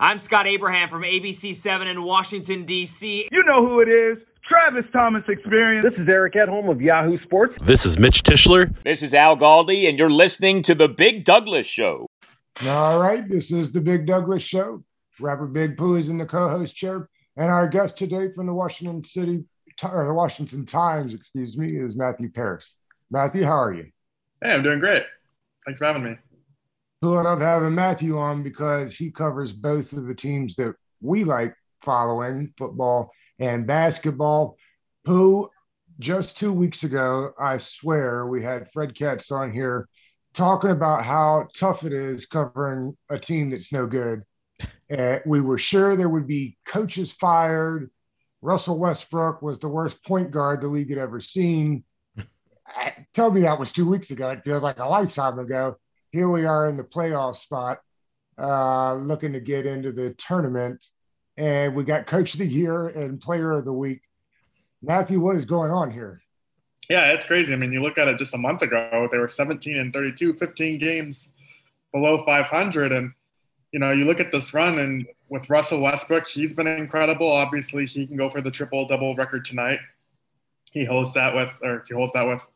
I'm Scott Abraham from ABC7 in Washington, D.C. You know who it is. Travis Thomas Experience. This is Eric Edholm of Yahoo Sports. This is Mitch Tischler. This is Al Galdi, and you're listening to The Big Douglas Show. All right, this is The Big Douglas Show. Rapper Big Pooh is in the co host chair. And our guest today from the Washington City, or the Washington Times, excuse me, is Matthew Paras. Matthew, how are you? Hey, I'm doing great. Thanks for having me. Cool enough having Matthew on because he covers both of the teams that we like following football and basketball. Who just two weeks ago, I swear, we had Fred Katz on here talking about how tough it is covering a team that's no good. Uh, we were sure there would be coaches fired. Russell Westbrook was the worst point guard the league had ever seen. Tell me that was two weeks ago. It feels like a lifetime ago. Here we are in the playoff spot, uh, looking to get into the tournament. And we got coach of the year and player of the week. Matthew, what is going on here? Yeah, it's crazy. I mean, you look at it just a month ago, they were 17 and 32, 15 games below 500. And, you know, you look at this run and with Russell Westbrook, he's been incredible. Obviously, he can go for the triple double record tonight. He holds that with, or he holds that with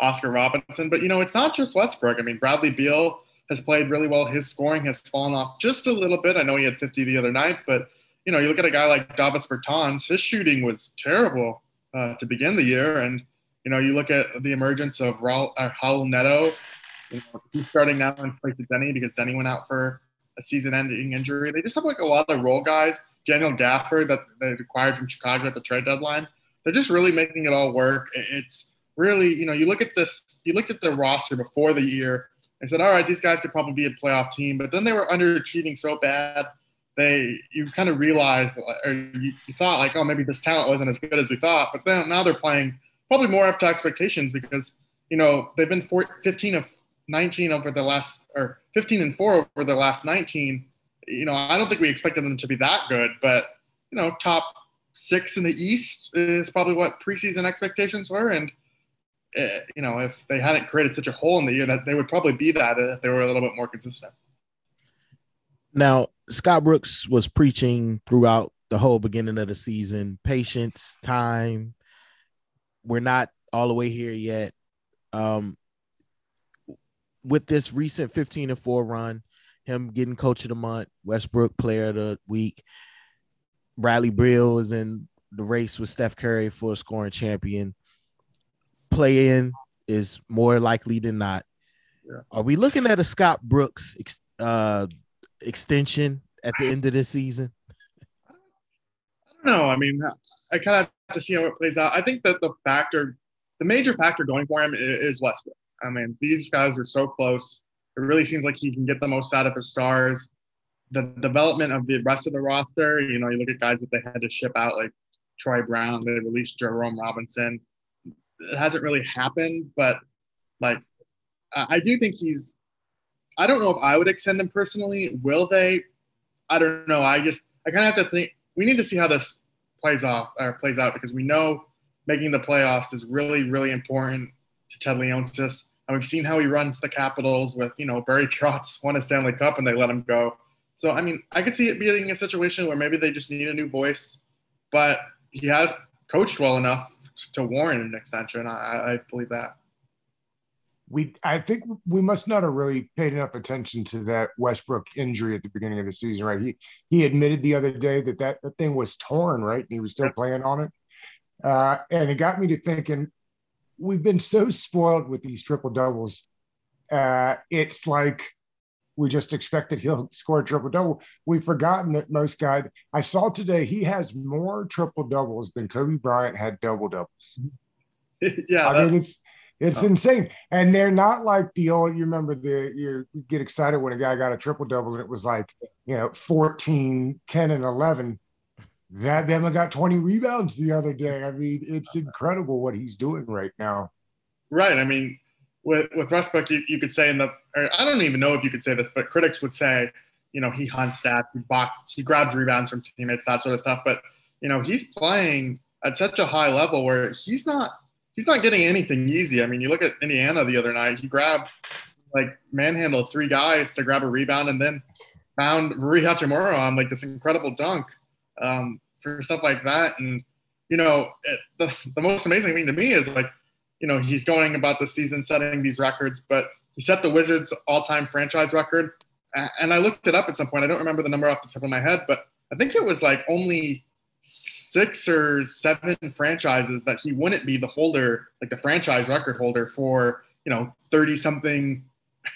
Oscar Robertson. But, you know, it's not just Westbrook. I mean, Bradley Beal has played really well. His scoring has fallen off just a little bit. I know he had 50 the other night, but, you know, you look at a guy like Davis Bertans, his shooting was terrible uh, to begin the year. And, you know, you look at the emergence of Raul, uh, Neto. You know, he's starting now in place of Deni because Deni went out for a season-ending injury. They just have like a lot of role guys. Daniel Gafford that they acquired from Chicago at the trade deadline. They're just really making it all work. It's really, you know, you look at this, you look at the roster before the year and said, all right, these guys could probably be a playoff team, but then they were underachieving so bad. They, you kind of realized, or you, you thought like, oh, maybe this talent wasn't as good as we thought, but then now they're playing probably more up to expectations because, you know, they've been four, 15 of 19 over the last, or 15 and four over the last 19. You know, I don't think we expected them to be that good, but, you know, top six in the East is probably what preseason expectations were. And, you know, if they hadn't created such a hole in the year, that they would probably be that if they were a little bit more consistent. Now, Scott Brooks was preaching throughout the whole beginning of the season patience, time. We're not all the way here yet. Um, with this recent 15 and 4 run, him getting coach of the month, Westbrook player of the week, Bradley Beal is in the race with Steph Curry for a scoring champion. Play in is more likely than not. Yeah. Are we looking at a Scott Brooks uh, extension at the end of this season? I don't know. I mean, I kind of have to see how it plays out. I think that the factor, the major factor going for him is Westbrook. I mean, these guys are so close. It really seems like he can get the most out of the stars. The development of the rest of the roster, you know, you look at guys that they had to ship out, like Troy Brown, they released Jerome Robinson. It hasn't really happened, but like, I do think he's, I don't know if I would extend him personally. Will they? I don't know. I just, I kind of have to think, we need to see how this plays off or plays out because we know making the playoffs is really, really important to Ted Leonsis. And we've seen how he runs the Capitals with, you know, Barry Trotz won a Stanley Cup and they let him go. So, I mean, I could see it being a situation where maybe they just need a new voice, but he has coached well enough to warrant an extension. I, I believe that. We, I think we must not have really paid enough attention to that Westbrook injury at the beginning of the season, right? He he admitted the other day that that, that thing was torn, right, and he was still playing on it. Uh, and it got me to thinking, we've been so spoiled with these triple doubles. Uh, it's like we just expect that he'll score a triple double. We've forgotten that most guys. I saw today he has more triple doubles than Kobe Bryant had double doubles. yeah, I mean it's it's oh. insane, and they're not like the old. You remember the you get excited when a guy got a triple double and it was like you know 14, 10, and 11 that Bama got 20 rebounds the other day. I mean, it's incredible what he's doing right now. Right. I mean, with with Westbrook, you, you could say in the I don't even know if you could say this, but critics would say, you know, he hunts stats, he box, he grabs rebounds from teammates, that sort of stuff. But you know, he's playing at such a high level where he's not he's not getting anything easy. I mean, you look at Indiana the other night, he grabbed like manhandled three guys to grab a rebound and then found Rui Hachimura on like this incredible dunk um, for stuff like that. And, you know, it, the, the most amazing thing to me is like, you know, he's going about the season setting these records, but he set the Wizards all time franchise record. And I looked it up at some point. I don't remember the number off the top of my head, but I think it was like only six or seven franchises that he wouldn't be the holder, like the franchise record holder for, you know, 30 something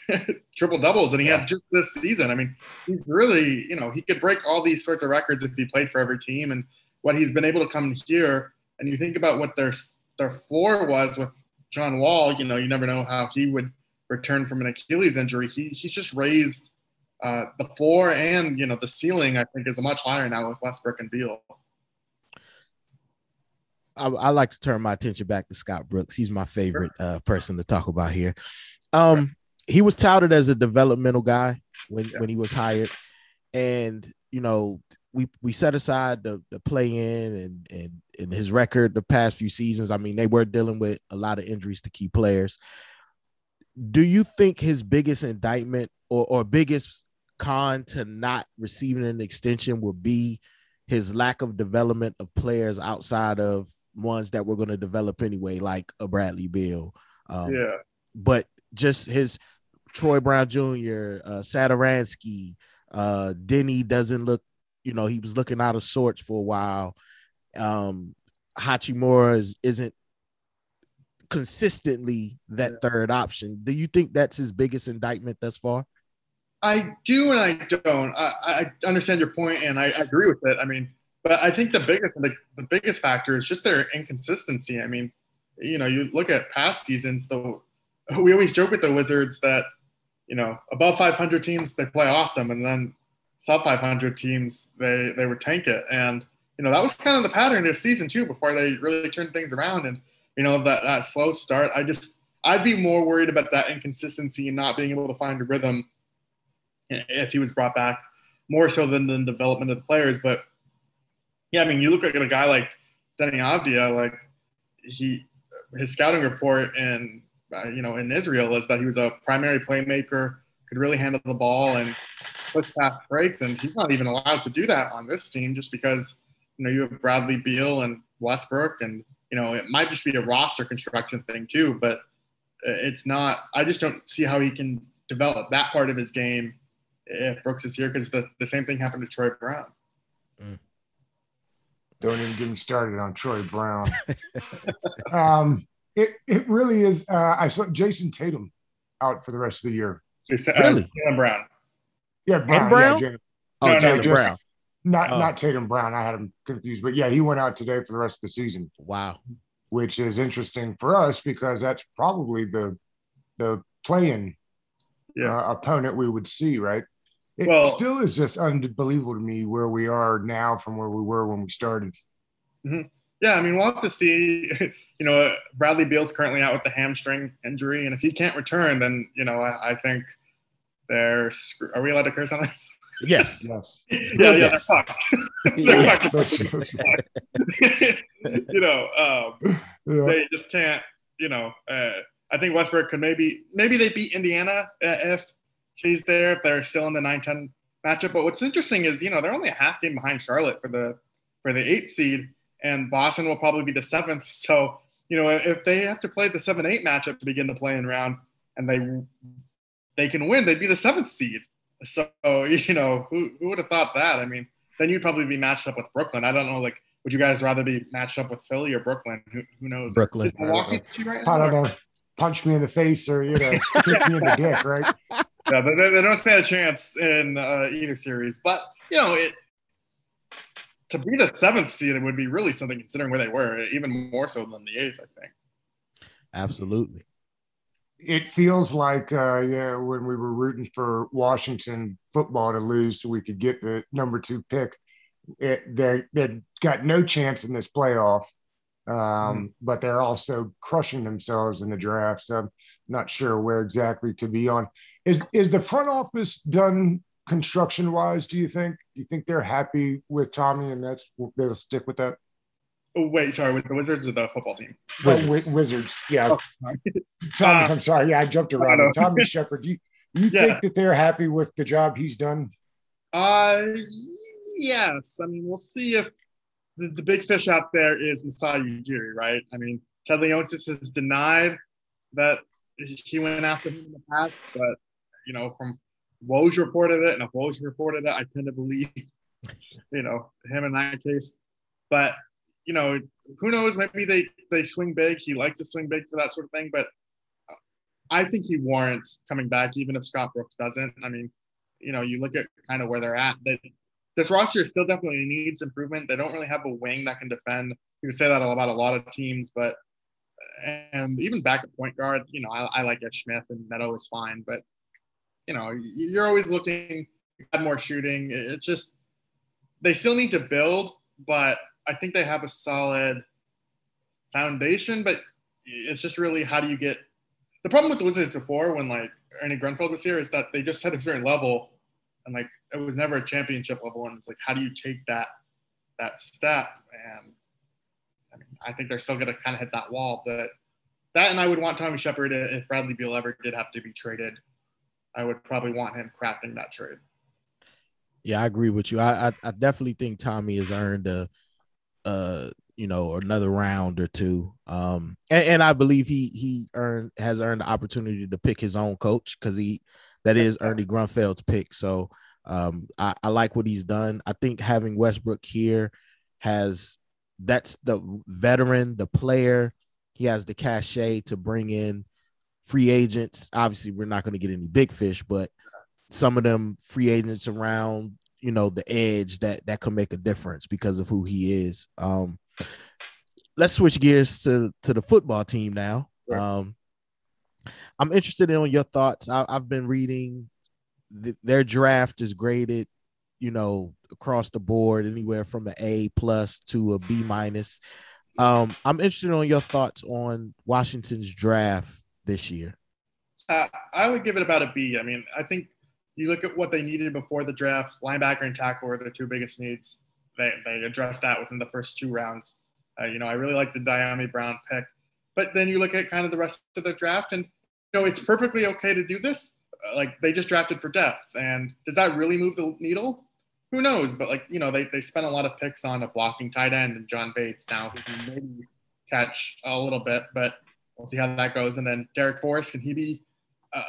triple doubles. And he yeah. had just this season. I mean, he's really, you know, he could break all these sorts of records if he played for every team. And what he's been able to come here, and you think about what their, their floor was with John Wall, you know, you never know how he would return from an Achilles injury. He, he's just raised uh, the floor and, you know, the ceiling, I think, is much higher now with Westbrook and Beal. I, I, like to turn my attention back to Scott Brooks. He's my favorite uh, person to talk about here. Um, he was touted as a developmental guy when yeah. when he was hired, and you know we we set aside the the play in and and and his record the past few seasons. I mean, they were dealing with a lot of injuries to key players. Do you think his biggest indictment or, or biggest con to not receiving an extension will be his lack of development of players outside of ones that we're going to develop anyway, like a Bradley Beal. Um, yeah. But just his Troy Brown Jr., uh, uh, Deni doesn't look, you know, he was looking out of sorts for a while. Um, Hachimura is, isn't consistently that third option. Do you think that's his biggest indictment thus far? I do and I don't. I, I understand your point and I, I agree with it. I mean, but I think the biggest the, the biggest factor is just their inconsistency. I mean, you know, you look at past seasons, though we always joke with the Wizards that, you know, above 500 teams they play awesome, and then sub 500 teams they they would tank it, and you know that was kind of the pattern this season too. Before they really turned things around, and you know that that slow start, I just I'd be more worried about that inconsistency and not being able to find a rhythm if he was brought back more so than the development of the players. But yeah, I mean, you look at a guy like Deni Avdija, like he, his scouting report and uh, you know in Israel is that he was a primary playmaker, could really handle the ball and push past breaks, and he's not even allowed to do that on this team just because you know you have Bradley Beal and Westbrook, and you know it might just be a roster construction thing too, but it's not. I just don't see how he can develop that part of his game if Brooks is here because the, the same thing happened to Troy Brown. Mm. Don't even get me started on Troy Brown. um, it, it really is. Uh, I saw Jayson Tatum out for the rest of the year. Jason, uh, really? Uh, Brown. Yeah, Brown. And Brown? Yeah, oh, no, Tatum no, Brown. Not oh. not Tatum Brown. I had him confused, but yeah, he went out today for the rest of the season. Wow, which is interesting for us because that's probably the the playing yeah. uh, opponent we would see, right? It well, still is just unbelievable to me where we are now from where we were when we started. Mm-hmm. Yeah, I mean, we'll have to see. You know, Bradley Beal's currently out with the hamstring injury, and if he can't return, then you know, I, I think there's. Are we allowed to curse on this? Yes. yes. yeah, yeah, they're fucked. you know, um, yeah. they just can't. You know, uh, I think Westbrook could maybe maybe they beat Indiana uh, if she's there if they're still in the 9-10 matchup. But what's interesting is, you know, they're only a half game behind Charlotte for the for the eighth seed, and Boston will probably be the seventh. So, you know, if they have to play the seven eight matchup to begin the playing round, and they they can win, they'd be the seventh seed. So, you know, who who would have thought that? I mean, then you'd probably be matched up with Brooklyn. I don't know, like. Would you guys rather be matched up with Philly or Brooklyn? Who, who knows? Brooklyn. Milwaukee right I don't know. Punch me in the face or you know, kick me in the dick, right? yeah, they, they, don't stand a chance in uh, either series. But you know, it to be the seventh seed, it would be really something considering where they were, even more so than the eighth, I think. Absolutely. It feels like, uh, yeah, when we were rooting for Washington football to lose so we could get the number two pick, it, they they got no chance in this playoff. Um, mm-hmm. but they're also crushing themselves in the draft. So I'm not sure where exactly to be on. Is is the front office done construction wise? Do you think? Do you think they're happy with Tommy and that's they'll stick with that? Oh, wait, sorry, with the Wizards or the football team? Wizards, oh, Wizards yeah. Oh. Tommy, uh, I'm sorry, yeah, I jumped around. Tommy Sheppard, do you, you yeah. think that they're happy with the job he's done? Uh, yes. I mean, we'll see if the, the big fish out there is Masai Ujiri, right? I mean, Ted Leonsis has denied that he went after him in the past, but you know, from Woj reported it, and if Woj reported it, I tend to believe, you know, him in that case. But you know, who knows? Maybe they they swing big. He likes to swing big for that sort of thing, but I think he warrants coming back, even if Scott Brooks doesn't. I mean, you know, you look at kind of where they're at. They, this roster still definitely needs improvement. They don't really have a wing that can defend. You could say that about a lot of teams, but and even back at point guard, you know, I, I like Ed Smith and Neto is fine, but you know, you're always looking at more shooting. It's just they still need to build, but I think they have a solid foundation. But it's just really how do you get the problem with the Wizards before when like Ernie Grunfeld was here is that they just had a certain level and like it was never a championship level and it's like how do you take that that step and I mean I think they're still gonna kind of hit that wall but that and I would want Tommy Sheppard if Bradley Beal ever did have to be traded I would probably want him crafting that trade. Yeah, I agree with you. I I, I definitely think Tommy has earned a uh you know another round or two. Um and, and, i believe he he earned has earned the opportunity to pick his own coach because he that is ernie grunfeld's pick. So um I, I like what he's done. I think having westbrook here has that's the veteran the player. He has the cachet to bring in free agents. Obviously we're not going to get any big fish but some of them free agents around you know the edge that that can make a difference because of who he is um let's switch gears to to the football team now. Um, I'm interested in your thoughts. I, have been reading the, their draft is graded, you know, across the board, anywhere from an A plus to a B minus. Um, I'm interested in your thoughts on Washington's draft this year. Uh, I would give it about a B. I mean, I think you look at what they needed before the draft. Linebacker and tackle were the two biggest needs. They they addressed that within the first two rounds. Uh, you know, I really like the Dyami Brown pick. But then you look at kind of the rest of the draft, and you know, it's perfectly okay to do this. Uh, like they just drafted for depth, and does that really move the needle? Who knows? But like you know, they they spent a lot of picks on a blocking tight end and John Bates now, who can maybe catch a little bit, but we'll see how that goes. And then Darrick Forrest, can he be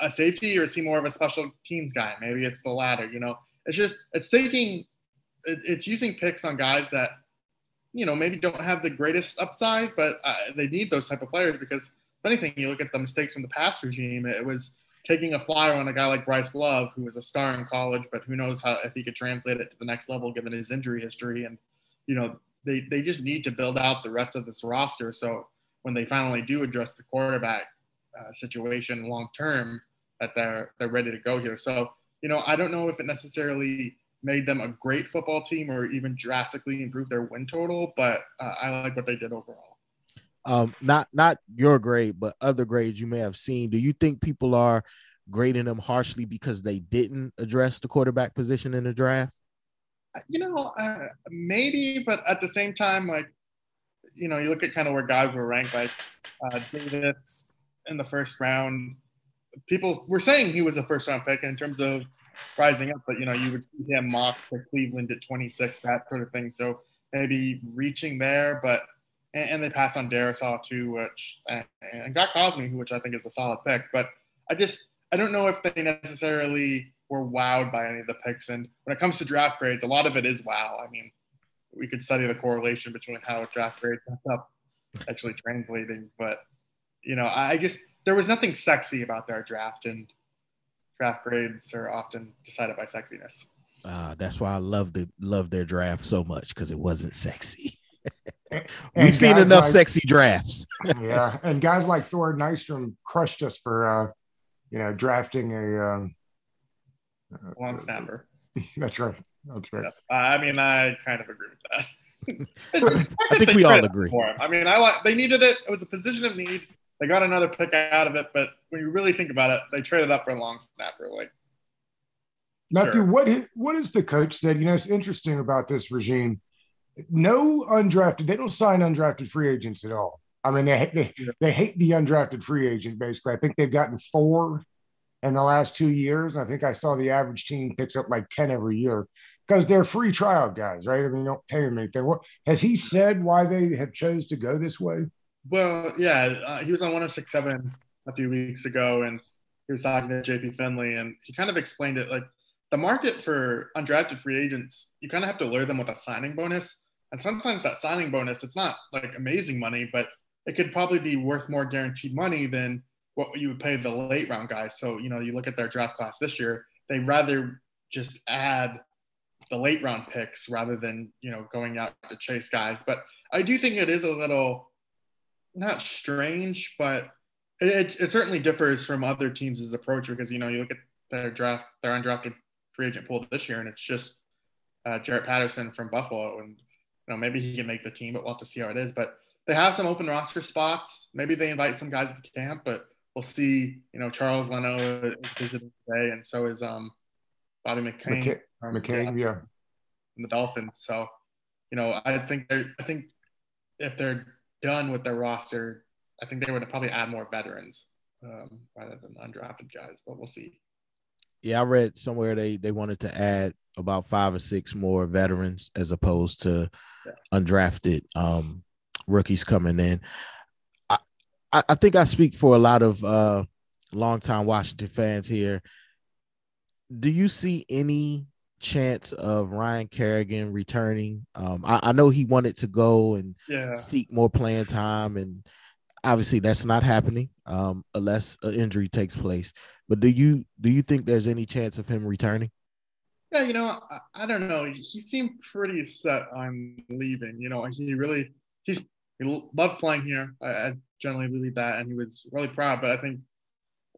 a, safety or is he more of a special teams guy? Maybe it's the latter. You know, it's just it's taking it's using picks on guys that you know, maybe don't have the greatest upside, but uh, they need those type of players because if anything, you look at the mistakes from the past regime, it was taking a flyer on a guy like Bryce Love, who was a star in college, but who knows how if he could translate it to the next level given his injury history. And, you know, they, they just need to build out the rest of this roster. So when they finally do address the quarterback uh, situation long term, that they're they're ready to go here. So, you know, I don't know if it necessarily made them a great football team or even drastically improved their win total, but uh, I like what they did overall. Um, not not your grade, but other grades you may have seen. Do you think people are grading them harshly because they didn't address the quarterback position in the draft? You know, uh, maybe, but at the same time, like, you know, you look at kind of where guys were ranked, like uh, Davis in the first round. People were saying he was a first round pick in terms of rising up, but you know, you would see him mock to Cleveland at 26, that sort of thing. So maybe reaching there, but and, and they pass on Darrisaw too, which and, and got Cosmi, which I think is a solid pick. But I just I don't know if they necessarily were wowed by any of the picks. And when it comes to draft grades, a lot of it is wow. I mean, we could study the correlation between how a draft grade ends up actually translating, but you know, I just there was nothing sexy about their draft, and draft grades are often decided by sexiness. Uh, that's why I love the love their draft so much because it wasn't sexy. We've seen enough like, sexy drafts. yeah, and guys like Thor Nystrom crushed us for uh, you know drafting a um, long snapper. That's right. That's right. That's, I mean, I kind of agree with that. I think we all agree. I mean, I they needed it. It was a position of need. They got another pick out of it, but when you really think about it, they traded up for a long snapper. Like Matthew, sure. what what is the coach said? You know, it's interesting about this regime. No undrafted. They don't sign undrafted free agents at all. I mean, they they, they hate the undrafted free agent. Basically, I think they've gotten four in the last two years. I think I saw the average team picks up like 10 every year because they're free trial guys, right? I mean, you don't pay them anything. What has he said why they have chose to go this way? Well, yeah, uh, he was on 1067 a few weeks ago and he was talking to JP Finlay and he kind of explained it like the market for undrafted free agents, you kind of have to lure them with a signing bonus. And sometimes that signing bonus, it's not like amazing money, but it could probably be worth more guaranteed money than what you would pay the late round guys. So, you know, you look at their draft class this year, they rather just add the late round picks rather than, you know, going out to chase guys. But I do think it is a little not strange, but it, it certainly differs from other teams' approach because, you know, you look at their draft, their undrafted free agent pool this year, and it's just uh, Jarrett Patterson from Buffalo. And, you know, maybe he can make the team, but we'll have to see how it is. But they have some open roster spots. Maybe they invite some guys to camp, but we'll see. You know, Charles Leno is visiting today, and so is um, Bobby McCain. McCain, um, McCain yeah. the Dolphins. So, you know, I think I think if they're done with their roster, I think they would probably add more veterans um, rather than undrafted guys. But we'll see. Yeah, I read somewhere they they wanted to add about five or six more veterans as opposed to yeah. undrafted um, rookies coming in. I, I think I speak for a lot of uh, longtime Washington fans here. Do you see any chance of Ryan Kerrigan returning? Um, I, I, know he wanted to go and yeah. seek more playing time, and obviously that's not happening um, unless an injury takes place. But do you do you think there's any chance of him returning? Yeah, you know, I, I don't know. He seemed pretty set on leaving. You know, he really he's he loved playing here. I, I generally believe that, and he was really proud. But I think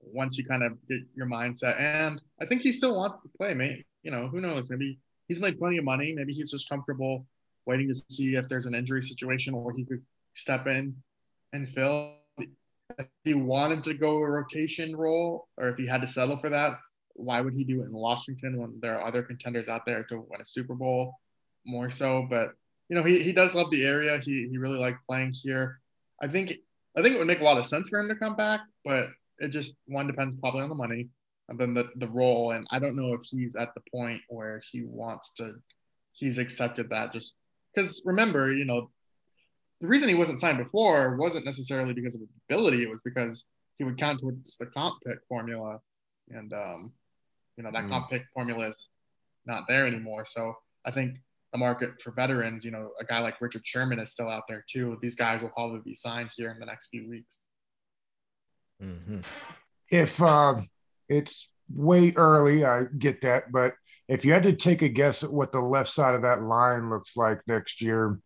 once you kind of get your mindset, and I think he still wants to play. Maybe you know, who knows? Maybe he's made plenty of money. Maybe he's just comfortable waiting to see if there's an injury situation where he could step in and fill. If he wanted to go a rotation role, or if he had to settle for that, why would he do it in Washington when there are other contenders out there to win a Super Bowl? More so, but you know, he, he does love the area. He, he really liked playing here. I think I think it would make a lot of sense for him to come back, but it just one depends probably on the money and then the, the role. And I don't know if he's at the point where he wants to he's accepted that just because remember, you know, the reason he wasn't signed before wasn't necessarily because of ability, it was because he would count towards the comp pick formula. And um, you know, that mm. comp pick formula is not there anymore. So I think the market for veterans, you know, a guy like Richard Sherman is still out there too. These guys will probably be signed here in the next few weeks. Mm-hmm. If uh, it's way early, I get that, but if you had to take a guess at what the left side of that line looks like next year,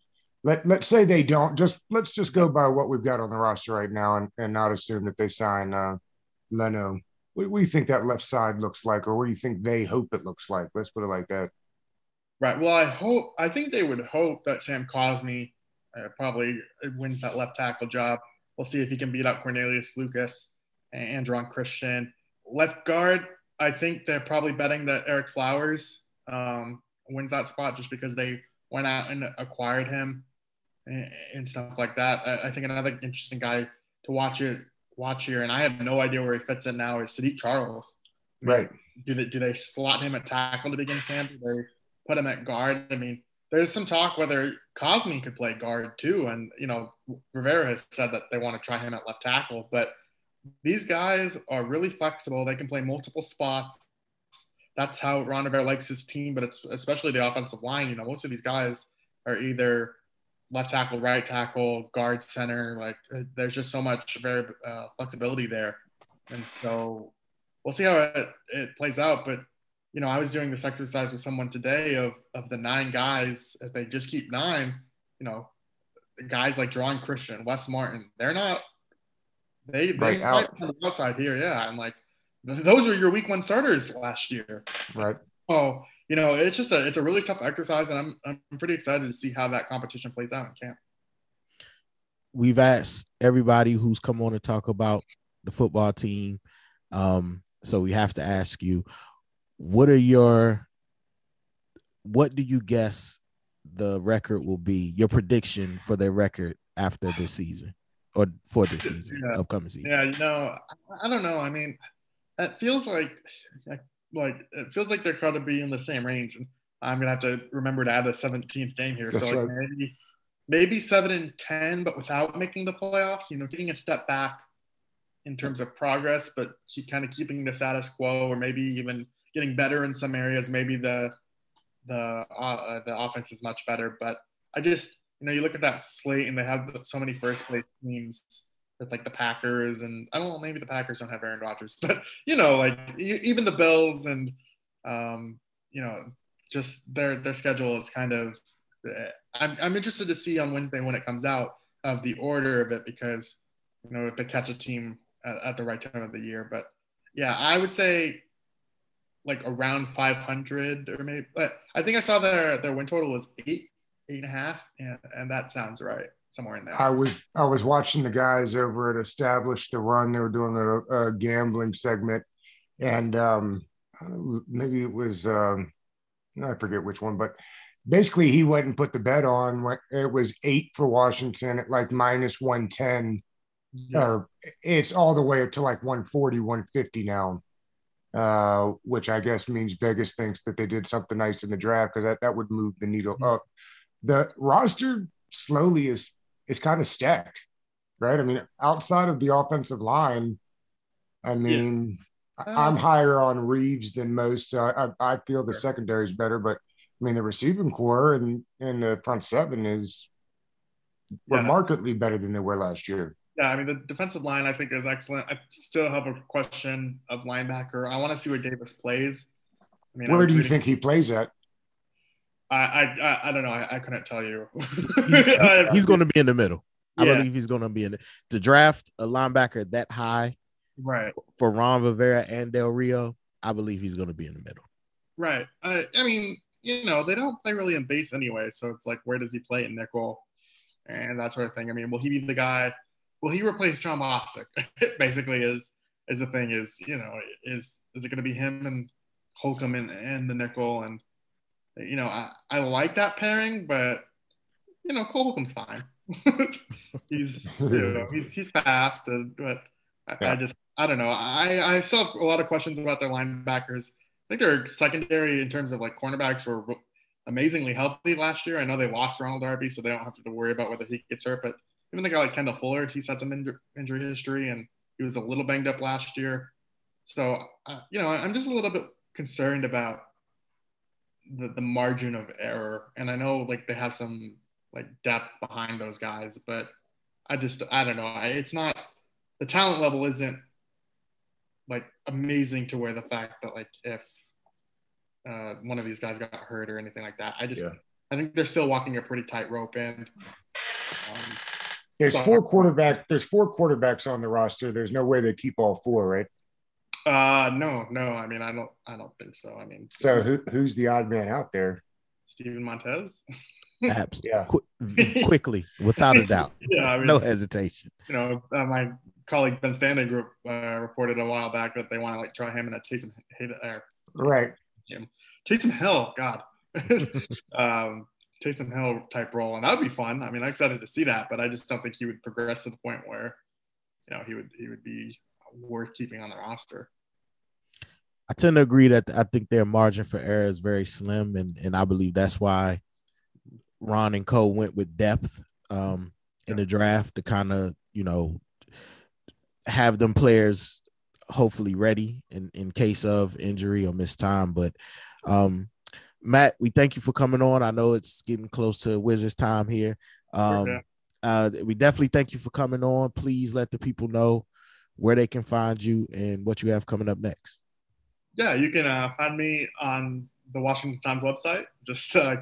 let let's say they don't. Just let's just go by what we've got on the roster right now, and, and not assume that they sign uh, Leno. What, what do you think that left side looks like, or what do you think they hope it looks like? Let's put it like that. Right. Well, I hope. I think they would hope that Sam Cosmi uh, probably wins that left tackle job. We'll see if he can beat out Cornelius Lucas and Geron Christian. Left guard, I think they're probably betting that Ereck Flowers um, wins that spot just because they went out and acquired him and, and stuff like that. I, I, think another interesting guy to watch it watch here, and I have no idea where he fits in now, is Saahdiq Charles. Right. Do they do they slot him at tackle to begin camp? Do they put him at guard. I mean, there's some talk whether Cosmi could play guard too. And, you know, Rivera has said that they want to try him at left tackle. But these guys are really flexible. They can play multiple spots. That's how Ron Rivera likes his team, but it's especially the offensive line. You know, most of these guys are either left tackle, right tackle, guard, center. Like, uh, there's just so much very uh, flexibility there. And so we'll see how it, it plays out. But you know, I was doing this exercise with someone today of of the nine guys. If they just keep nine, you know, guys like Geron Christian, Wes Martin, they're not. They they right might on the outside here, yeah. And like those are your week one starters last year. Right. Oh, you know, it's just a it's a really tough exercise, and I'm I'm pretty excited to see how that competition plays out in camp. We've asked everybody who's come on to talk about the football team, um, so we have to ask you what are your what do you guess the record will be? Your prediction for their record after this season or for this season, yeah. upcoming season? Yeah, you know, I don't know. I mean, it feels like like it feels like they're going to be in the same range. And I'm gonna have to remember to add a 17th game here. That's so like right. maybe maybe seven and ten, but without making the playoffs. You know, getting a step back in terms of progress, but keep kind of keeping the status quo, or maybe even getting better in some areas. Maybe the the uh, the offense is much better, but I just you know you look at that slate and they have so many first place teams with like the Packers and I don't know maybe the Packers don't have Aaron Rodgers, but you know like even the Bills and um, you know just their their schedule is kind of uh, I'm I'm interested to see on Wednesday when it comes out of the order of it because you know if they catch a team at, at the right time of the year, but yeah, I would say like around 500 or maybe but I think I saw their their win total was eight eight and a half and, and that sounds right somewhere in there. I was I was watching the guys over at Establish the Run. They were doing a, a gambling segment, and um, maybe it was um, I forget which one, but basically he went and put the bet on. It was eight for Washington at like minus one ten. Yeah. Or it's all the way up to like 140, 150 now. Uh, which I guess means Vegas thinks that they did something nice in the draft because that, that would move the needle up. The roster slowly is is kind of stacked, right? I mean, outside of the offensive line, I mean, I- I'm Uh, higher on Reeves than most. So I, I feel the Sure. secondary is better, but I mean, the receiving core and, and the front seven is Yeah. remarkably better than they were last year. Yeah, I mean the defensive line I think is excellent. I still have a question of linebacker. I want to see where Davis plays. I mean, Where was do you reading- think he plays at? I I I, don't know. I, I couldn't tell you. He's, he's going to be in the middle. I Yeah. believe he's going to be in the, to draft a linebacker that high right, for Ron Rivera and Del Rio. I believe he's going to be in the middle. right. I I mean, you know, they don't play really in base anyway, so it's like where does he play in nickel and that sort of thing. I mean, will he be the guy? Will he replace Jon Bostic? Basically, is is the thing is you know is is it going to be him and Holcomb and, and the nickel and you know I, I like that pairing, but you know Cole Holcomb's fine. he's you know he's he's fast, and, but I, I just I don't know. I I still have a lot of questions about their linebackers. I think their secondary in terms of like cornerbacks were amazingly healthy last year. I know they lost Ronald Darby, so they don't have to worry about whether he gets hurt. But even the guy like Kendall Fuller, he's had some inj- injury history and he was a little banged up last year. So, uh, you know, I'm just a little bit concerned about the, the margin of error. And I know like they have some like depth behind those guys, but I just, I don't know. I, it's not, the talent level isn't like amazing to where the fact that like if uh, one of these guys got hurt or anything like that, I just, Yeah. I think they're still walking a pretty tight rope and um, There's So- four quarterback. There's four quarterbacks on the roster. There's no way they keep all four, right? Uh, no, no. I mean, I don't, I don't think so. I mean, So who, who's the odd man out there? Steven Montez. Abs- Yeah. Qui- quickly, without a doubt, Yeah, I mean, no hesitation. you know, uh, my colleague Ben Stanley group uh, reported a while back that they want to like try him in a Taysom, uh, Right. Taysom Hill. God, um, Taysom Hill type role, and that would be fun. I mean, I'm excited to see that, but I just don't think he would progress to the point where, you know, he would he would be worth keeping on the roster. I tend to agree that I think their margin for error is very slim, and and I believe that's why Ron and Co went with depth um, in the draft to kind of you know have them players hopefully ready in in case of injury or missed time. But um, Matt, we thank you for coming on. I know it's getting close to Wizards time here. Um, yeah. uh, we definitely thank you for coming on. Please let the people know where they can find you and what you have coming up next. Yeah, you can uh, find me on the Washington Times website. Just uh,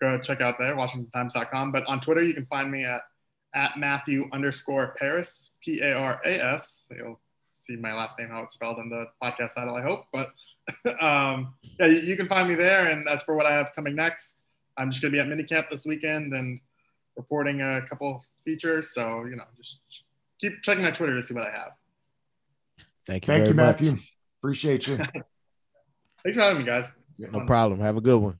go check out there, WashingtonTimes.com. But on Twitter, you can find me at at Matthew underscore Paras, P A R A S. You'll see my last name how it's spelled in the podcast title, I hope. But um, yeah, you, you can find me there. And as for what I have coming next, I'm just gonna be at minicamp this weekend and reporting a couple features. So you know, just keep checking my Twitter to see what I have. Thank you. Thank very you, much. Matthew. Appreciate you. Thanks for having me, guys. No problem. Have a good one.